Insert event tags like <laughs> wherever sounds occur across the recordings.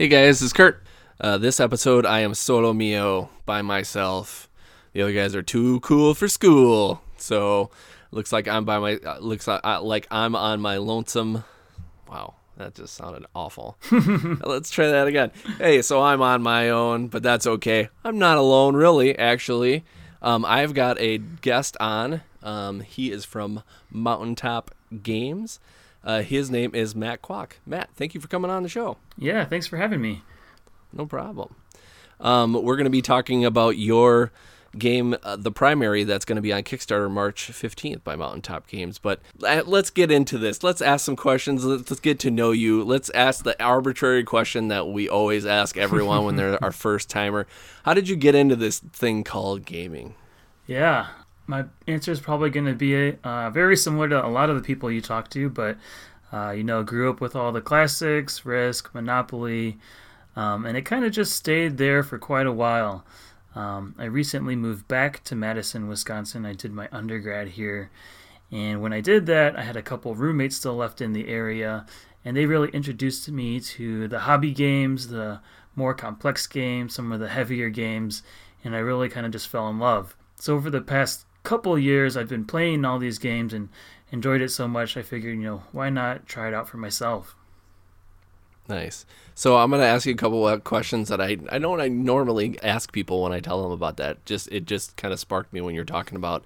Hey guys, this is Kurt. Uh, this episode, I am solo mio by myself. The other guys are too cool for school, so looks like I'm by my uh, looks like, uh, like I'm on my lonesome. Wow, that just sounded awful. <laughs> Let's try that again. Hey, so I'm on my own, but that's okay. I'm not alone, really. Actually, um, I've got a guest on. Um, he is from Mountaintop Games. Uh, his name is Matt Kwok. Matt, thank you for coming on the show. Yeah, thanks for having me. No problem. Um, we're going to be talking about your game, uh, the primary that's going to be on Kickstarter March 15th by Mountaintop Games. But uh, let's get into this. Let's ask some questions. Let's, let's get to know you. Let's ask the arbitrary question that we always ask everyone when they're <laughs> our first timer. How did you get into this thing called gaming? Yeah, my answer is probably going to be uh, very similar to a lot of the people you talk to, but uh, you know, grew up with all the classics, Risk, Monopoly, um, and it kind of just stayed there for quite a while. Um, I recently moved back to Madison, Wisconsin. I did my undergrad here, and when I did that, I had a couple roommates still left in the area, and they really introduced me to the hobby games, the more complex games, some of the heavier games, and I really kind of just fell in love. So over the past couple years, I've been playing all these games and enjoyed it so much. I figured, you know, why not try it out for myself? Nice. So I'm going to ask you a couple of questions that I I don't I normally ask people when I tell them about that. Just it just kind of sparked me when you're talking about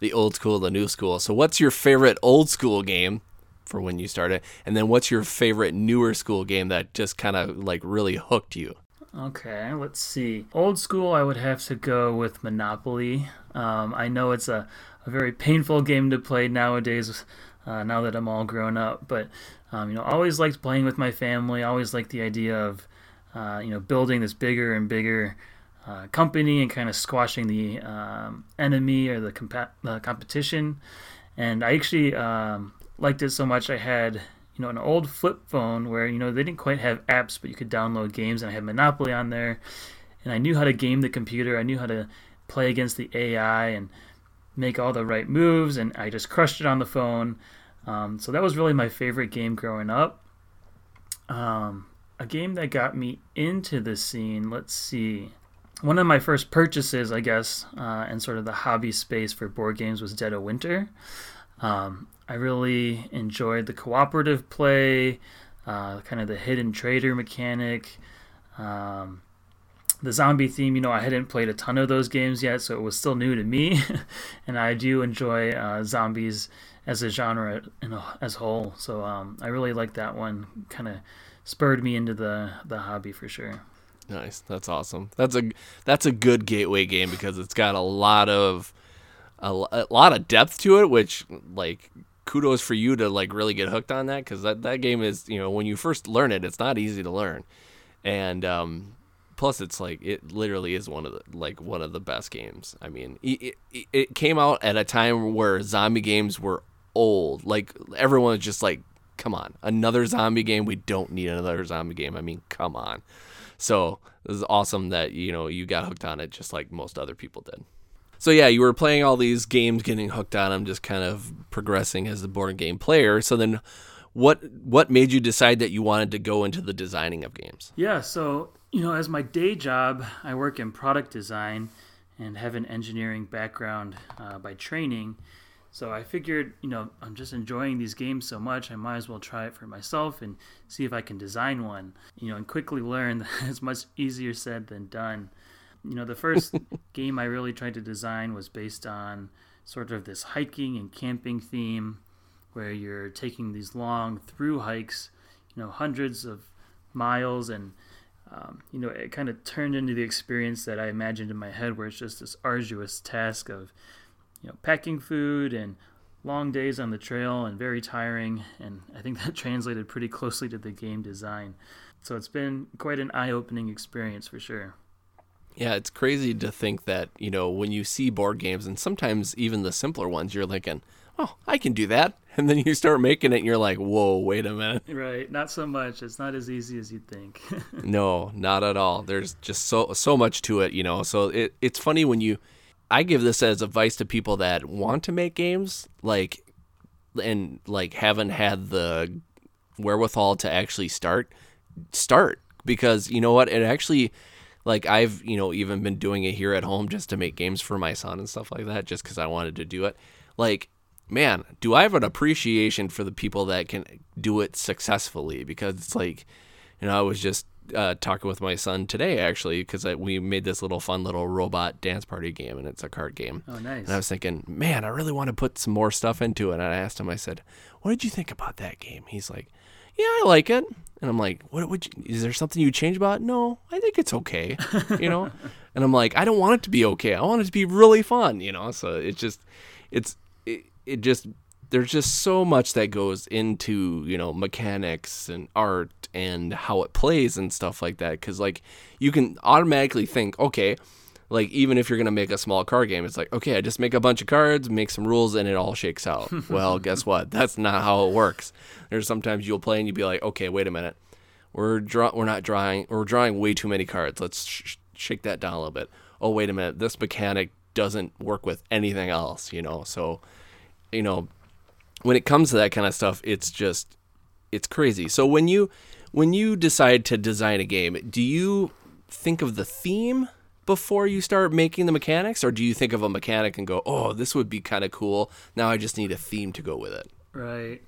the old school, the new school. So what's your favorite old school game for when you started? And then what's your favorite newer school game that just kind of like really hooked you? Okay, let's see. Old school, I would have to go with Monopoly. Um, I know it's a, a very painful game to play nowadays, uh, now that I'm all grown up. But um, you know, always liked playing with my family. Always liked the idea of uh, you know building this bigger and bigger uh, company and kind of squashing the um, enemy or the compa- uh, competition. And I actually um, liked it so much I had you know an old flip phone where you know they didn't quite have apps but you could download games and I had Monopoly on there and I knew how to game the computer I knew how to play against the AI and make all the right moves and I just crushed it on the phone. Um, so that was really my favorite game growing up. Um, a game that got me into the scene let's see one of my first purchases I guess uh, in sort of the hobby space for board games was Dead of Winter um, I really enjoyed the cooperative play, uh, kind of the hidden traitor mechanic, um, the zombie theme. You know, I hadn't played a ton of those games yet, so it was still new to me, <laughs> and I do enjoy uh, zombies as a genre in a, as a whole. So um, I really like that one. Kind of spurred me into the the hobby for sure. Nice. That's awesome. That's a that's a good gateway game because it's got a lot of a, a lot of depth to it, which like kudos for you to like really get hooked on that because that, that game is you know when you first learn it it's not easy to learn. And um plus it's like it literally is one of the like one of the best games. I mean it, it, it came out at a time where zombie games were old. Like everyone was just like come on another zombie game? We don't need another zombie game. I mean come on. So it was awesome that you know you got hooked on it just like most other people did so yeah, you were playing all these games, getting hooked on them, just kind of progressing as a board game player. So then, what what made you decide that you wanted to go into the designing of games? Yeah, so you know, as my day job, I work in product design and have an engineering background uh, by training. So I figured, you know, I'm just enjoying these games so much, I might as well try it for myself and see if I can design one. You know, and quickly learn <laughs> that it's much easier said than done. You know, the first <laughs> game I really tried to design was based on sort of this hiking and camping theme where you're taking these long through hikes, you know, hundreds of miles, and um, you know, it kind of turned into the experience that I imagined in my head, where it's just this arduous task of, you know, packing food and long days on the trail and very tiring. And I think <laughs> that translated pretty closely to the game design. So it's been quite an eye-opening experience for sure. Yeah, it's crazy to think that, you know, when you see board games and sometimes even the simpler ones, you're thinking, oh, I can do that. <laughs> And then you start making it and you're like, whoa, wait a minute. <laughs> Right, not so much. It's not as easy as you'd think. <laughs> No, not at all. There's just so so much to it, you know. So it it's funny when you I give this as advice to people that want to make games like and like haven't had the wherewithal to actually start start because you know what it actually like I've you know even been doing it here at home just to make games for my son and stuff like that just cuz I wanted to do it like man do I have an appreciation for the people that can do it successfully because it's like you know I was just uh, talking with my son today actually because we made this little fun little robot dance party game and it's a card game oh, nice. and I was thinking, man, I really want to put some more stuff into it. And I asked him, I said, what did you think about that game? He's like, yeah, I like it. And I'm like, what would you, is there something you change about it? No, I think it's okay, <laughs> you know? and I'm like, I don't want it to be okay. I want it to be really fun, you know? So it's just, it's, it, it just, there's just so much that goes into, you know, mechanics and art and how it plays and stuff like that. Cause like you can automatically think, okay, like even if you're gonna make a small card game, it's like okay, I just make a bunch of cards, make some rules, and it all shakes out. <laughs> well, guess what? That's not how it works. There's sometimes you'll play and you'll be like, okay, wait a minute, we're draw, we're not drawing, we're drawing way too many cards. Let's sh- shake that down a little bit. Oh, wait a minute, this mechanic doesn't work with anything else, you know. So, you know, when it comes to that kind of stuff, it's just it's crazy. So when you when you decide to design a game, do you think of the theme before you start making the mechanics or do you think of a mechanic and go, "Oh, this would be kind of cool. Now I just need a theme to go with it." Right.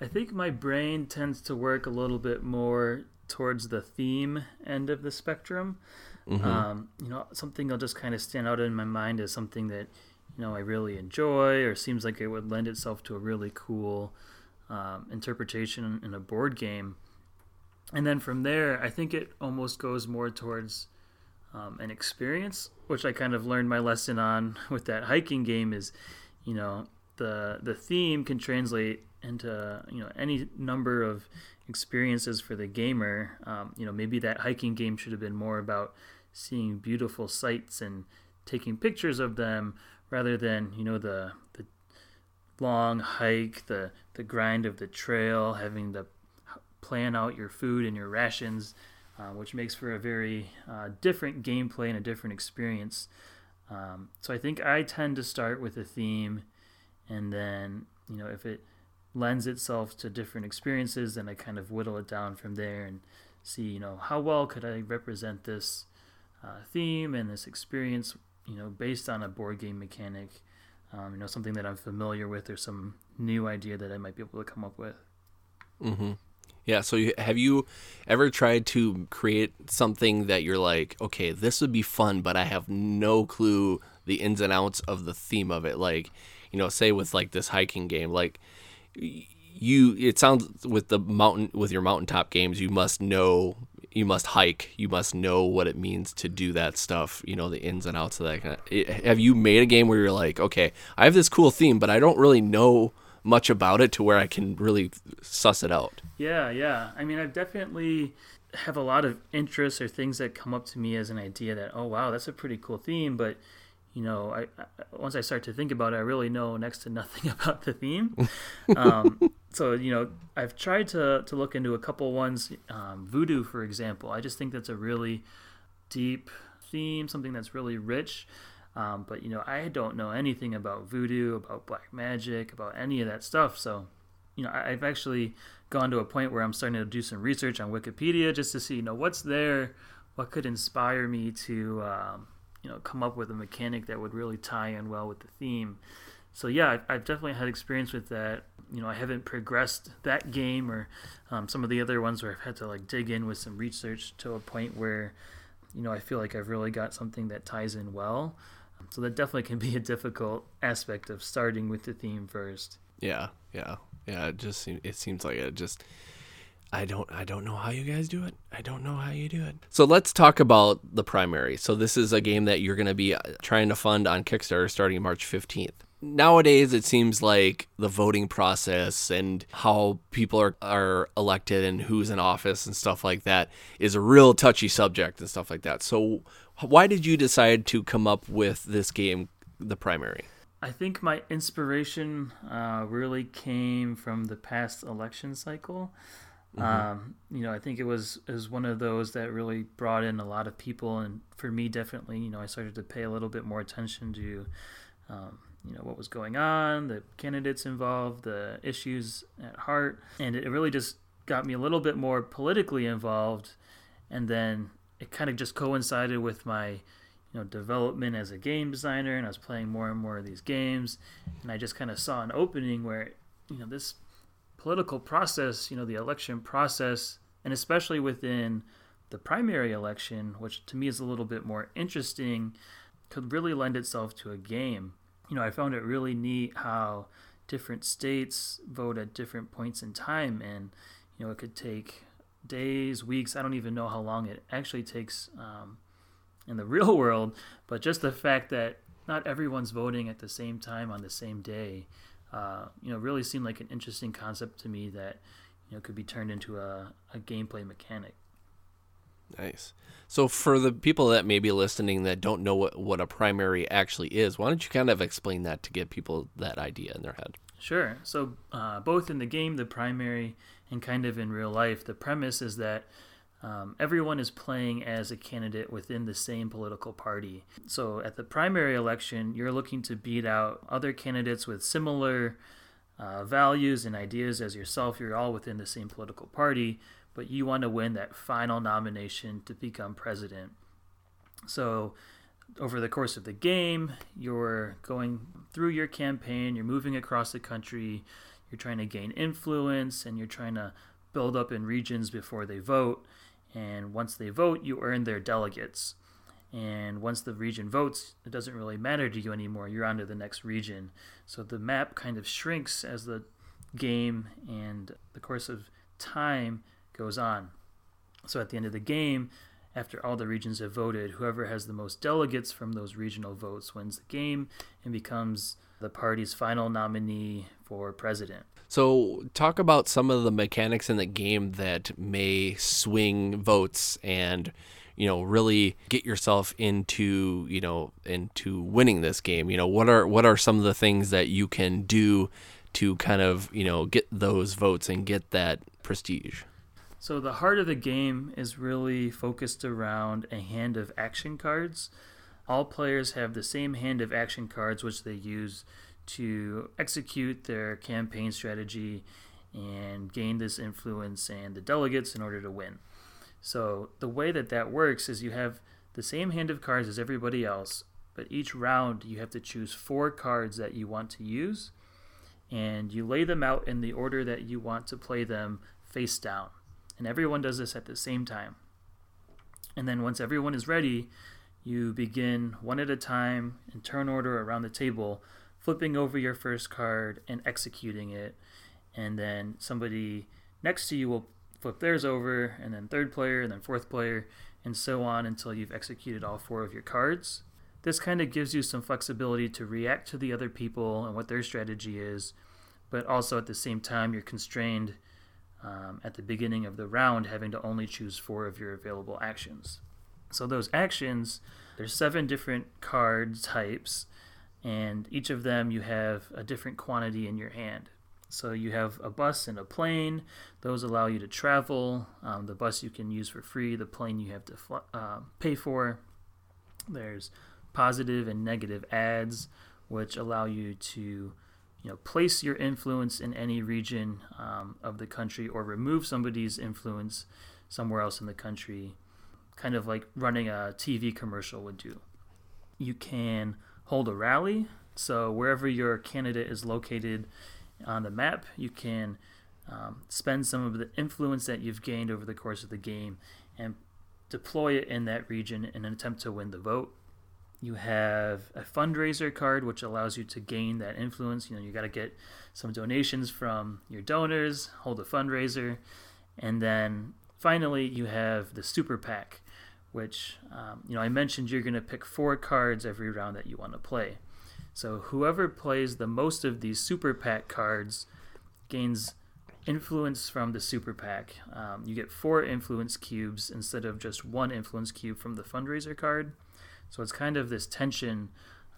I think my brain tends to work a little bit more towards the theme end of the spectrum. Um, you know, something that'll just kind of stand out in my mind as something that, you know, I really enjoy or seems like it would lend itself to a really cool um, interpretation in a board game. And then from there, I think it almost goes more towards um, an experience, which I kind of learned my lesson on <laughs> with that hiking game. Is you know the the theme can translate into you know any number of experiences for the gamer. Um, you know maybe that hiking game should have been more about seeing beautiful sights and taking pictures of them rather than you know the the long hike, the the grind of the trail, having to plan out your food and your rations, uh, which makes for a very uh, different gameplay and a different experience. Um, so I think I tend to start with a theme, and then you know if it lends itself to different experiences, then I kind of whittle it down from there and see you know how well could I represent this uh, theme and this experience you know based on a board game mechanic. Um, you know something that I'm familiar with or some new idea that I might be able to come up with. Mm-hmm. Yeah. So you, have you ever tried to create something that you're like, okay, this would be fun, but I have no clue the ins and outs of the theme of it. Like, you know, say with like this hiking game, like you, it sounds with the mountain with your mountaintop games, you must know, you must hike, you must know what it means to do that stuff. You know, the ins and outs of that. Kind of, have you made a game where you're like, okay, I have this cool theme, but I don't really know much about it to where I can really suss it out. Yeah, yeah. I mean, I've definitely have a lot of interests or things that come up to me as an idea that, oh wow, that's a pretty cool theme, but you know, I, I once I start to think about it, I really know next to nothing <laughs> about the theme. um, <laughs> so you know, I've tried to to look into a couple ones. Um, voodoo, for example, I just think that's a really deep theme, something that's really rich. Um, but you know, I don't know anything about voodoo, about black magic, about any of that stuff. So, you know, I, I've actually gone to a point where I'm starting to do some research on Wikipedia just to see, you know, what's there, what could inspire me to, um, you know, come up with a mechanic that would really tie in well with the theme. So yeah, I've, I've definitely had experience with that. You know, I haven't progressed that game or um, some of the other ones where I've had to like dig in with some research to a point where, you know, I feel like I've really got something that ties in well. So that definitely can be a difficult aspect of starting with the theme first. Yeah, yeah. Yeah, it just seems it seems like it just I don't I don't know how you guys do it. I don't know how you do it. So let's talk about the primary. So this is a game that you're going to be uh, trying to fund on Kickstarter starting March 15th. Nowadays it seems like the voting process and how people are are elected and who's in office and stuff like that is a real touchy subject and stuff like that. So why did you decide to come up with this game the primary? I think my inspiration uh, really came from the past election cycle. Um, you know, I think it was was one of those that really brought in a lot of people, and for me, definitely, you know, I started to pay a little bit more attention to, um, you know, what was going on, the candidates involved, the issues at heart, and it really just got me a little bit more politically involved, and then it kind of just coincided with my you know development as a game designer and I was playing more and more of these games and I just kind of saw an opening where you know this political process you know the election process and especially within the primary election which to me is a little bit more interesting could really lend itself to a game. You know I found it really neat how different states vote at different points in time and you know it could take days weeks I don't even know how long it actually takes um, in the <laughs> real world, but just the fact that not everyone's voting at the same time on the same day, uh, you know, really seemed like an interesting concept to me that you know could be turned into a, a gameplay mechanic. Nice. So for the people that may be listening that don't know what, what a primary actually is, why don't you kind of explain that to get people that idea in their head? Sure. So uh, both in the game, the primary, and kind of in real life, the premise is that um, everyone is playing as a candidate within the same political party. So at the primary election, you're looking to beat out other candidates with similar uh, values and ideas as yourself. You're all within the same political party, but you want to win that final nomination to become president. So over the course of the game, you're going through your campaign, you're moving across the country, you're trying to gain influence, and you're trying to build up in regions before they vote. And once they vote, you earn their delegates. And once the region votes, it doesn't really matter to you anymore. You're on to the next region. So the map kind of shrinks as the game and the course of time goes on. So at the end of the game, after all the regions have voted, whoever has the most delegates from those regional votes wins the game and becomes the party's final nominee for president. So, talk about some of the mechanics in the game that may swing votes and you know really get yourself into you know into winning this game. You know what are what are some of the things that you can do to kind of you know get those votes and get that prestige. So the heart of the game is really focused around a hand of action cards. All players have the same hand of action cards, which they use to execute their campaign strategy and gain this influence and the delegates in order to win. So the way that that works is you have the same hand of cards as everybody else, but each round you have to choose four cards that you want to use, and you lay them out in the order that you want to play them face down. And everyone does this at the same time. And then once everyone is ready, you begin one at a time in turn order around the table, flipping over your first card and executing it. And then somebody next to you will flip theirs over, and then third player, and then fourth player, and so on until you've executed all four of your cards. This kind of gives you some flexibility to react to the other people and what their strategy is, but also at the same time, you're constrained um, at the beginning of the round having to only choose four of your available actions. So those actions, there's seven different card types, and each of them you have a different quantity in your hand. So you have a bus and a plane; those allow you to travel. Um, the bus you can use for free. The plane you have to fl- uh, pay for. There's positive and negative ads, which allow you to you know place your influence in any region um, of the country or remove somebody's influence somewhere else in the country kind of like running a tv commercial would do. You can hold a rally. So wherever your candidate is located on the map you can um, spend some of the influence that you've gained over the course of the game and deploy it in that region in an attempt to win the vote. You have a fundraiser card, which allows you to gain that influence. You know, you got to get some donations from your donors, hold a fundraiser, and then finally you have the super PAC, which um, you know I mentioned you're going to pick four cards every round that you want to play. So whoever plays the most of these super PAC cards gains influence from the super PAC. Um, you get four influence cubes instead of just one influence cube from the fundraiser card. So it's kind of this tension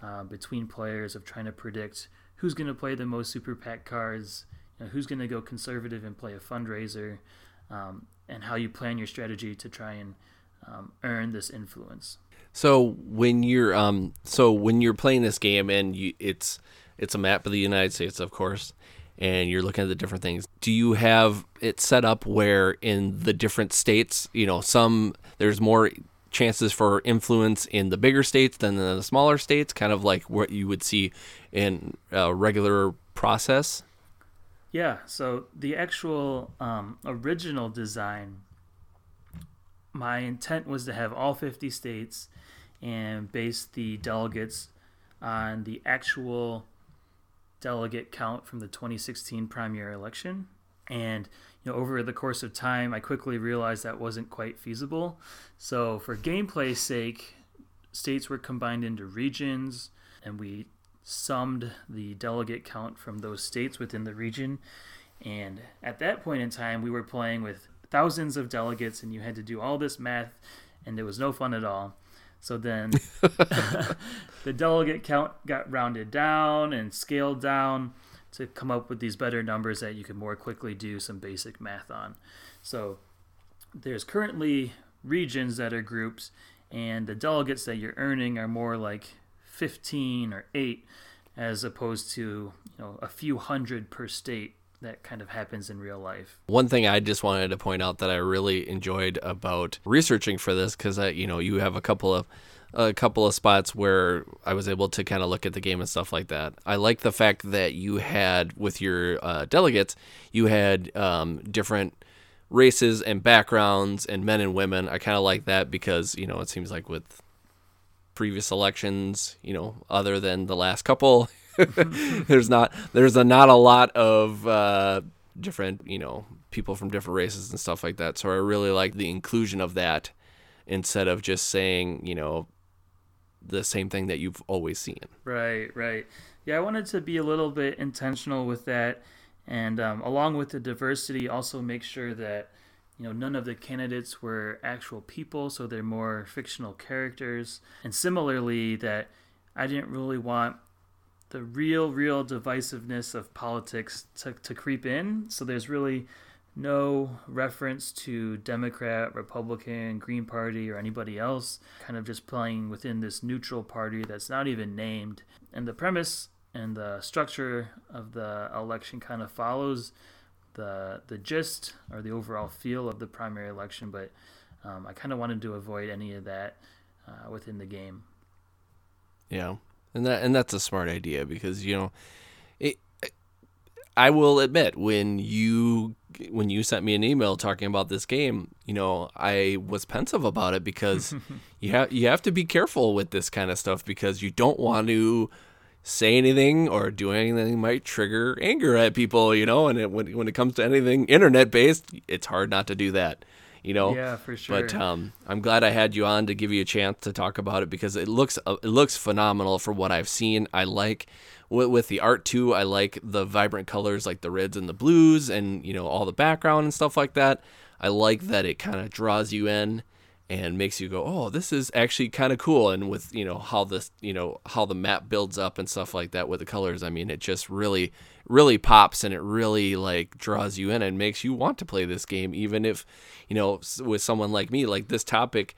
uh, between players of trying to predict who's going to play the most super PAC cards, you know, who's going to go conservative and play a fundraiser, um, and how you plan your strategy to try and um, earn this influence. So when you're um so when you're playing this game and you it's it's a map of the United States, of course, and you're looking at the different things. Do you have it set up where in the different states, you know, some there's more chances for influence in the bigger states than in the smaller states, kind of like what you would see in a regular process? Yeah, so the actual um, original design, my intent was to have all 50 states and base the delegates on the actual delegate count from the 2016 primary election. And you know, over the course of time, I quickly realized that wasn't quite feasible. So, for gameplay's sake, states were combined into regions, and we summed the delegate count from those states within the region. And at that point in time, we were playing with thousands of delegates, and you had to do all this math, and it was no fun at all. So then <laughs> <laughs> the delegate count got rounded down and scaled down to come up with these better numbers that you can more quickly do some basic math on. So there's currently regions that are groups, and the delegates that you're earning are more like 15 or 8 as opposed to you know a few hundred per state that kind of happens in real life. One thing I just wanted to point out that I really enjoyed about researching for this because you know, you have a couple of a couple of spots where I was able to kind of look at the game and stuff like that. I like the fact that you had with your uh, delegates, you had um, different races and backgrounds and men and women. I kind of like that because you know it seems like with previous elections, you know, other than the last couple, <laughs> there's not there's a not a lot of uh, different you know people from different races and stuff like that. So I really like the inclusion of that instead of just saying you know the same thing that you've always seen. Right, right. Yeah, I wanted to be a little bit intentional with that, and um, along with the diversity, also make sure that you know none of the candidates were actual people, so they're more fictional characters. And similarly, that I didn't really want the real, real divisiveness of politics to, to creep in. So there's really no reference to Democrat, Republican, Green Party, or anybody else, kind of just playing within this neutral party that's not even named. And the premise and the structure of the election kind of follows the the gist or the overall feel of the primary election, but um, I kind of wanted to avoid any of that uh, within the game. Yeah, and that and that's a smart idea because you know, it. I will admit when you when you sent me an email talking about this game, you know, I was pensive about it because <laughs> you have you have to be careful with this kind of stuff because you don't want to say anything or do anything that might trigger anger at people, you know, and it, when when it comes to anything internet based, it's hard not to do that. You know, Yeah, for sure. but um, I'm glad I had you on to give you a chance to talk about it because it looks uh, it looks phenomenal for what I've seen. I like with, with the art too. I like the vibrant colors, like the reds and the blues, and you know all the background and stuff like that. I like that it kind of draws you in and makes you go, oh, this is actually kind of cool. And with you know how this you know how the map builds up and stuff like that with the colors, I mean, it just really really pops and it really like draws you in and makes you want to play this game, even if you know with someone like me, like this topic.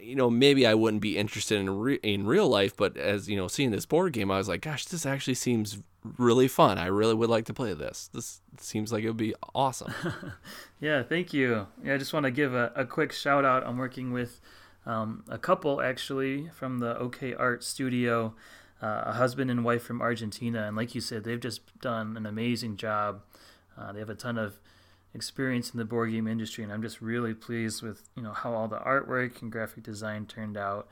You know, maybe I wouldn't be interested in re- in real life, but as you know, seeing this board game, I was like, "Gosh, this actually seems really fun. I really would like to play this. This seems like it would be awesome." <laughs> Yeah, thank you. Yeah, I just want to give a, a quick shout out. I'm working with um, a couple actually from the OK Art Studio, uh, a husband and wife from Argentina, and like you said, they've just done an amazing job. Uh, they have a ton of experience in the board game industry, and I'm just really pleased with you know how all the artwork and graphic design turned out.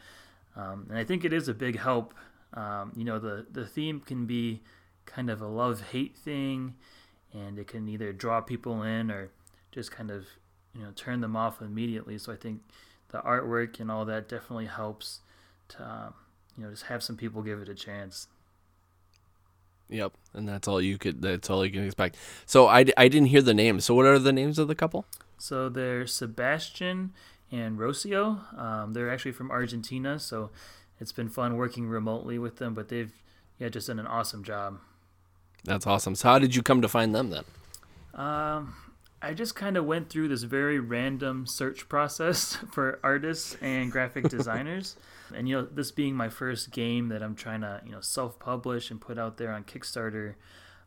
Um, and I think it is a big help. Um, you know, the, the theme can be kind of a love hate thing, and it can either draw people in or just kind of, you know, turn them off immediately. So I think the artwork and all that definitely helps to, um, you know, just have some people give it a chance. Yep, and that's all you could. That's all you can expect. So I, I didn't hear the names. So what are the names of the couple? So they're Sebastian and Rocio. Um, they're actually from Argentina, so it's been fun working remotely with them. But they've yeah just done an awesome job. That's awesome. So how did you come to find them then? Um, I just kind of went through this very random search process <laughs> for artists and graphic <laughs> designers. And you know, this being my first game that I'm trying to you know self-publish and put out there on Kickstarter,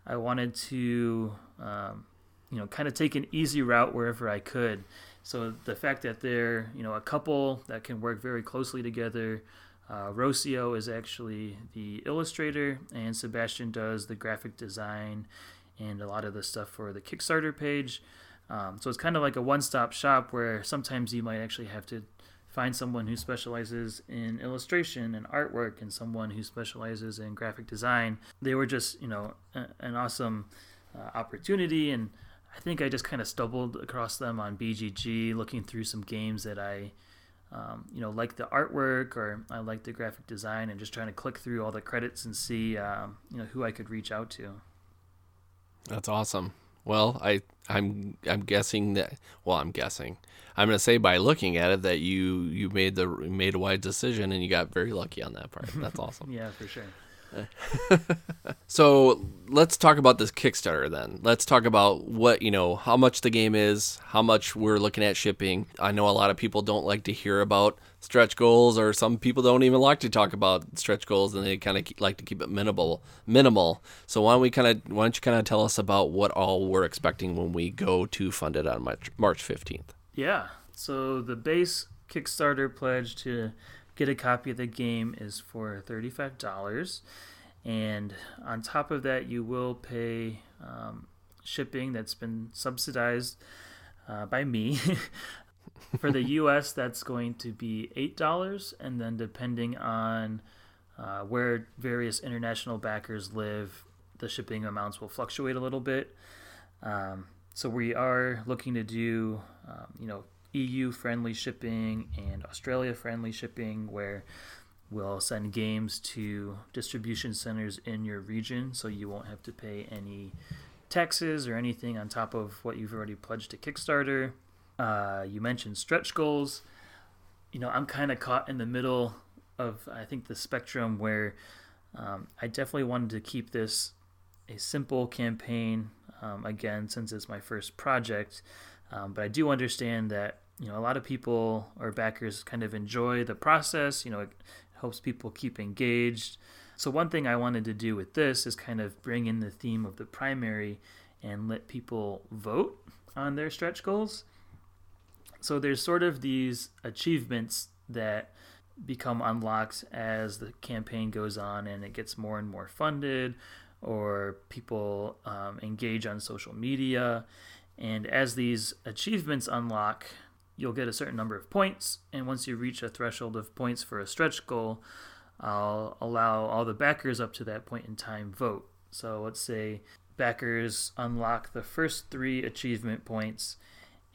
I wanted to um, you know kind of take an easy route wherever I could. So the fact that they're you know a couple that can work very closely together. Uh, Rocio is actually the illustrator, and Sebastian does the graphic design and a lot of the stuff for the Kickstarter page. Um, so it's kind of like a one-stop shop where sometimes you might actually have to find someone who specializes in illustration and artwork and someone who specializes in graphic design. They were just, you know, a, an awesome uh, opportunity and I think I just kind of stumbled across them on BGG looking through some games that I um, you know, like the artwork or I like the graphic design and just trying to click through all the credits and see, um, you know, who I could reach out to. That's awesome. Well, I I'm I'm guessing that. Well, I'm guessing. I'm gonna say by looking at it that you you made the made a wise decision and you got very lucky on that part. <laughs> That's awesome. Yeah, for sure. <laughs> So let's talk about this Kickstarter then. Let's talk about what, you know, how much the game is, how much we're looking at shipping. I know a lot of people don't like to hear about stretch goals, or some people don't even like to talk about stretch goals and they kind of like to keep it minimal. Minimal. So why don't we kind of, why don't you kind of tell us about what all we're expecting when we go to fund it on March, March 15th? Yeah. So the base Kickstarter pledge to get a copy of the game is for $35. And on top of that, you will pay um, shipping that's been subsidized uh, by me. <laughs> For the <laughs> US, that's going to be $8. And then, depending on uh, where various international backers live, the shipping amounts will fluctuate a little bit. Um, so, we are looking to do, um, you know, EU friendly shipping and Australia friendly shipping where we'll send games to distribution centers in your region so you won't have to pay any taxes or anything on top of what you've already pledged to Kickstarter. Uh, you mentioned stretch goals. You know, I'm kind of caught in the middle of, I think, the spectrum where um, I definitely wanted to keep this a simple campaign, um, again, since it's my first project. Um, but I do understand that you know a lot of people or backers kind of enjoy the process. You know, it helps people keep engaged. So one thing I wanted to do with this is kind of bring in the theme of the primary and let people vote on their stretch goals. So there's sort of these achievements that become unlocked as the campaign goes on and it gets more and more funded or people um, engage on social media and as these achievements unlock, you'll get a certain number of points. And once you reach a threshold of points for a stretch goal, I'll allow all the backers up to that point in time vote. So let's say backers unlock the first three achievement points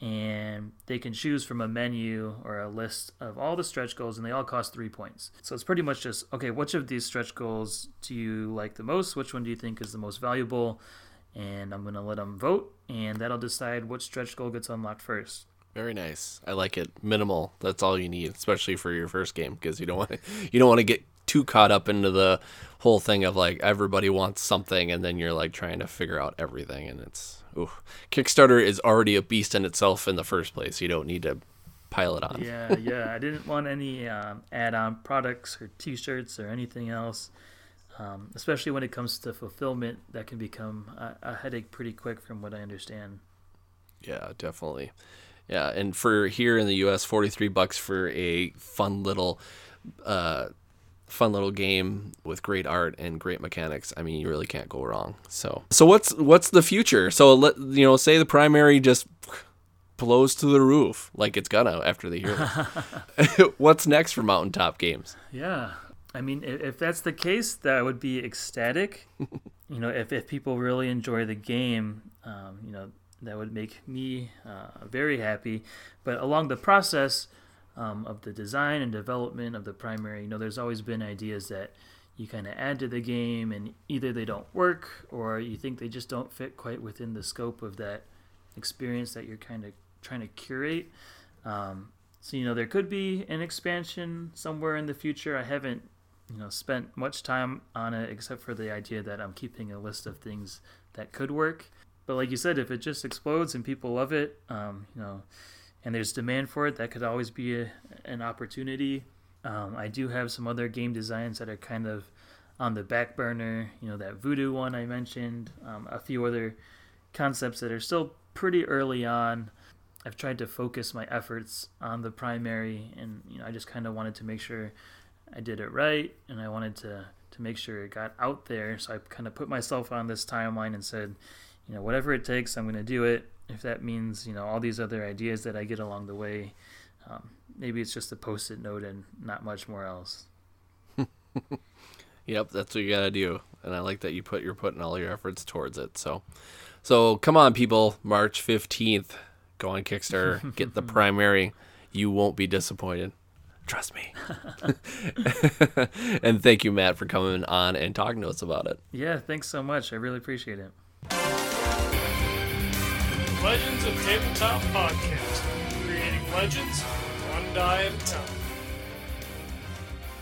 and they can choose from a menu or a list of all the stretch goals and they all cost three points so it's pretty much just okay which of these stretch goals do you like the most which one do you think is the most valuable and i'm going to let them vote and that'll decide what stretch goal gets unlocked first Very nice. I like it. Minimal. That's all you need, especially for your first game, because you don't want to <laughs> you don't want to get too caught up into the whole thing of like everybody wants something, and then you're like trying to figure out everything, and it's ooh. Kickstarter is already a beast in itself in the first place. You don't need to pile it on. yeah <laughs> yeah i didn't want any um, add-on products or t-shirts or anything else um, especially when it comes to fulfillment that can become a, a headache pretty quick from what i understand Yeah, definitely. Yeah, and for here in the U.S., forty-three bucks for a fun little, uh, fun little game with great art and great mechanics. I mean, you really can't go wrong. So, so what's what's the future? So let you know, say the primary just blows to the roof like it's gonna after the year. <laughs> <laughs> What's next for Mountaintop Games? Yeah. I mean, if, if that's the case, that would be ecstatic. <laughs> you know, if, if people really enjoy the game, um, you know, that would make me uh, very happy. But along the process um, of the design and development of the primary, you know, there's always been ideas that you kind of add to the game, and either they don't work or you think they just don't fit quite within the scope of that experience that you're kind of trying to curate. Um, so you know there could be an expansion somewhere in the future. I haven't you know spent much time on it except for the idea that I'm keeping a list of things that could work. But like you said, if it just explodes and people love it, um, you know, and there's demand for it, that could always be a, an opportunity. Um, I do have some other game designs that are kind of on the back burner. You know that voodoo one I mentioned, um, a few other concepts that are still pretty early on. I've tried to focus my efforts on the primary, and you know, I just kind of wanted to make sure I did it right, and I wanted to to make sure it got out there. So I kind of put myself on this timeline and said, you know, whatever it takes, I'm going to do it. If that means you know all these other ideas that I get along the way, um, maybe it's just a post-it note and not much more else. <laughs> Yep, that's what you gotta do, and I like that you put you're putting all your efforts towards it. So, so come on, people! March fifteenth, go on Kickstarter, <laughs> get the primary. You won't be disappointed. Trust me. <laughs> and thank you, Matt, for coming on and talking to us about it. Yeah, thanks so much. I really appreciate it. Legends of Tabletop Podcast. Creating legends one die at a time.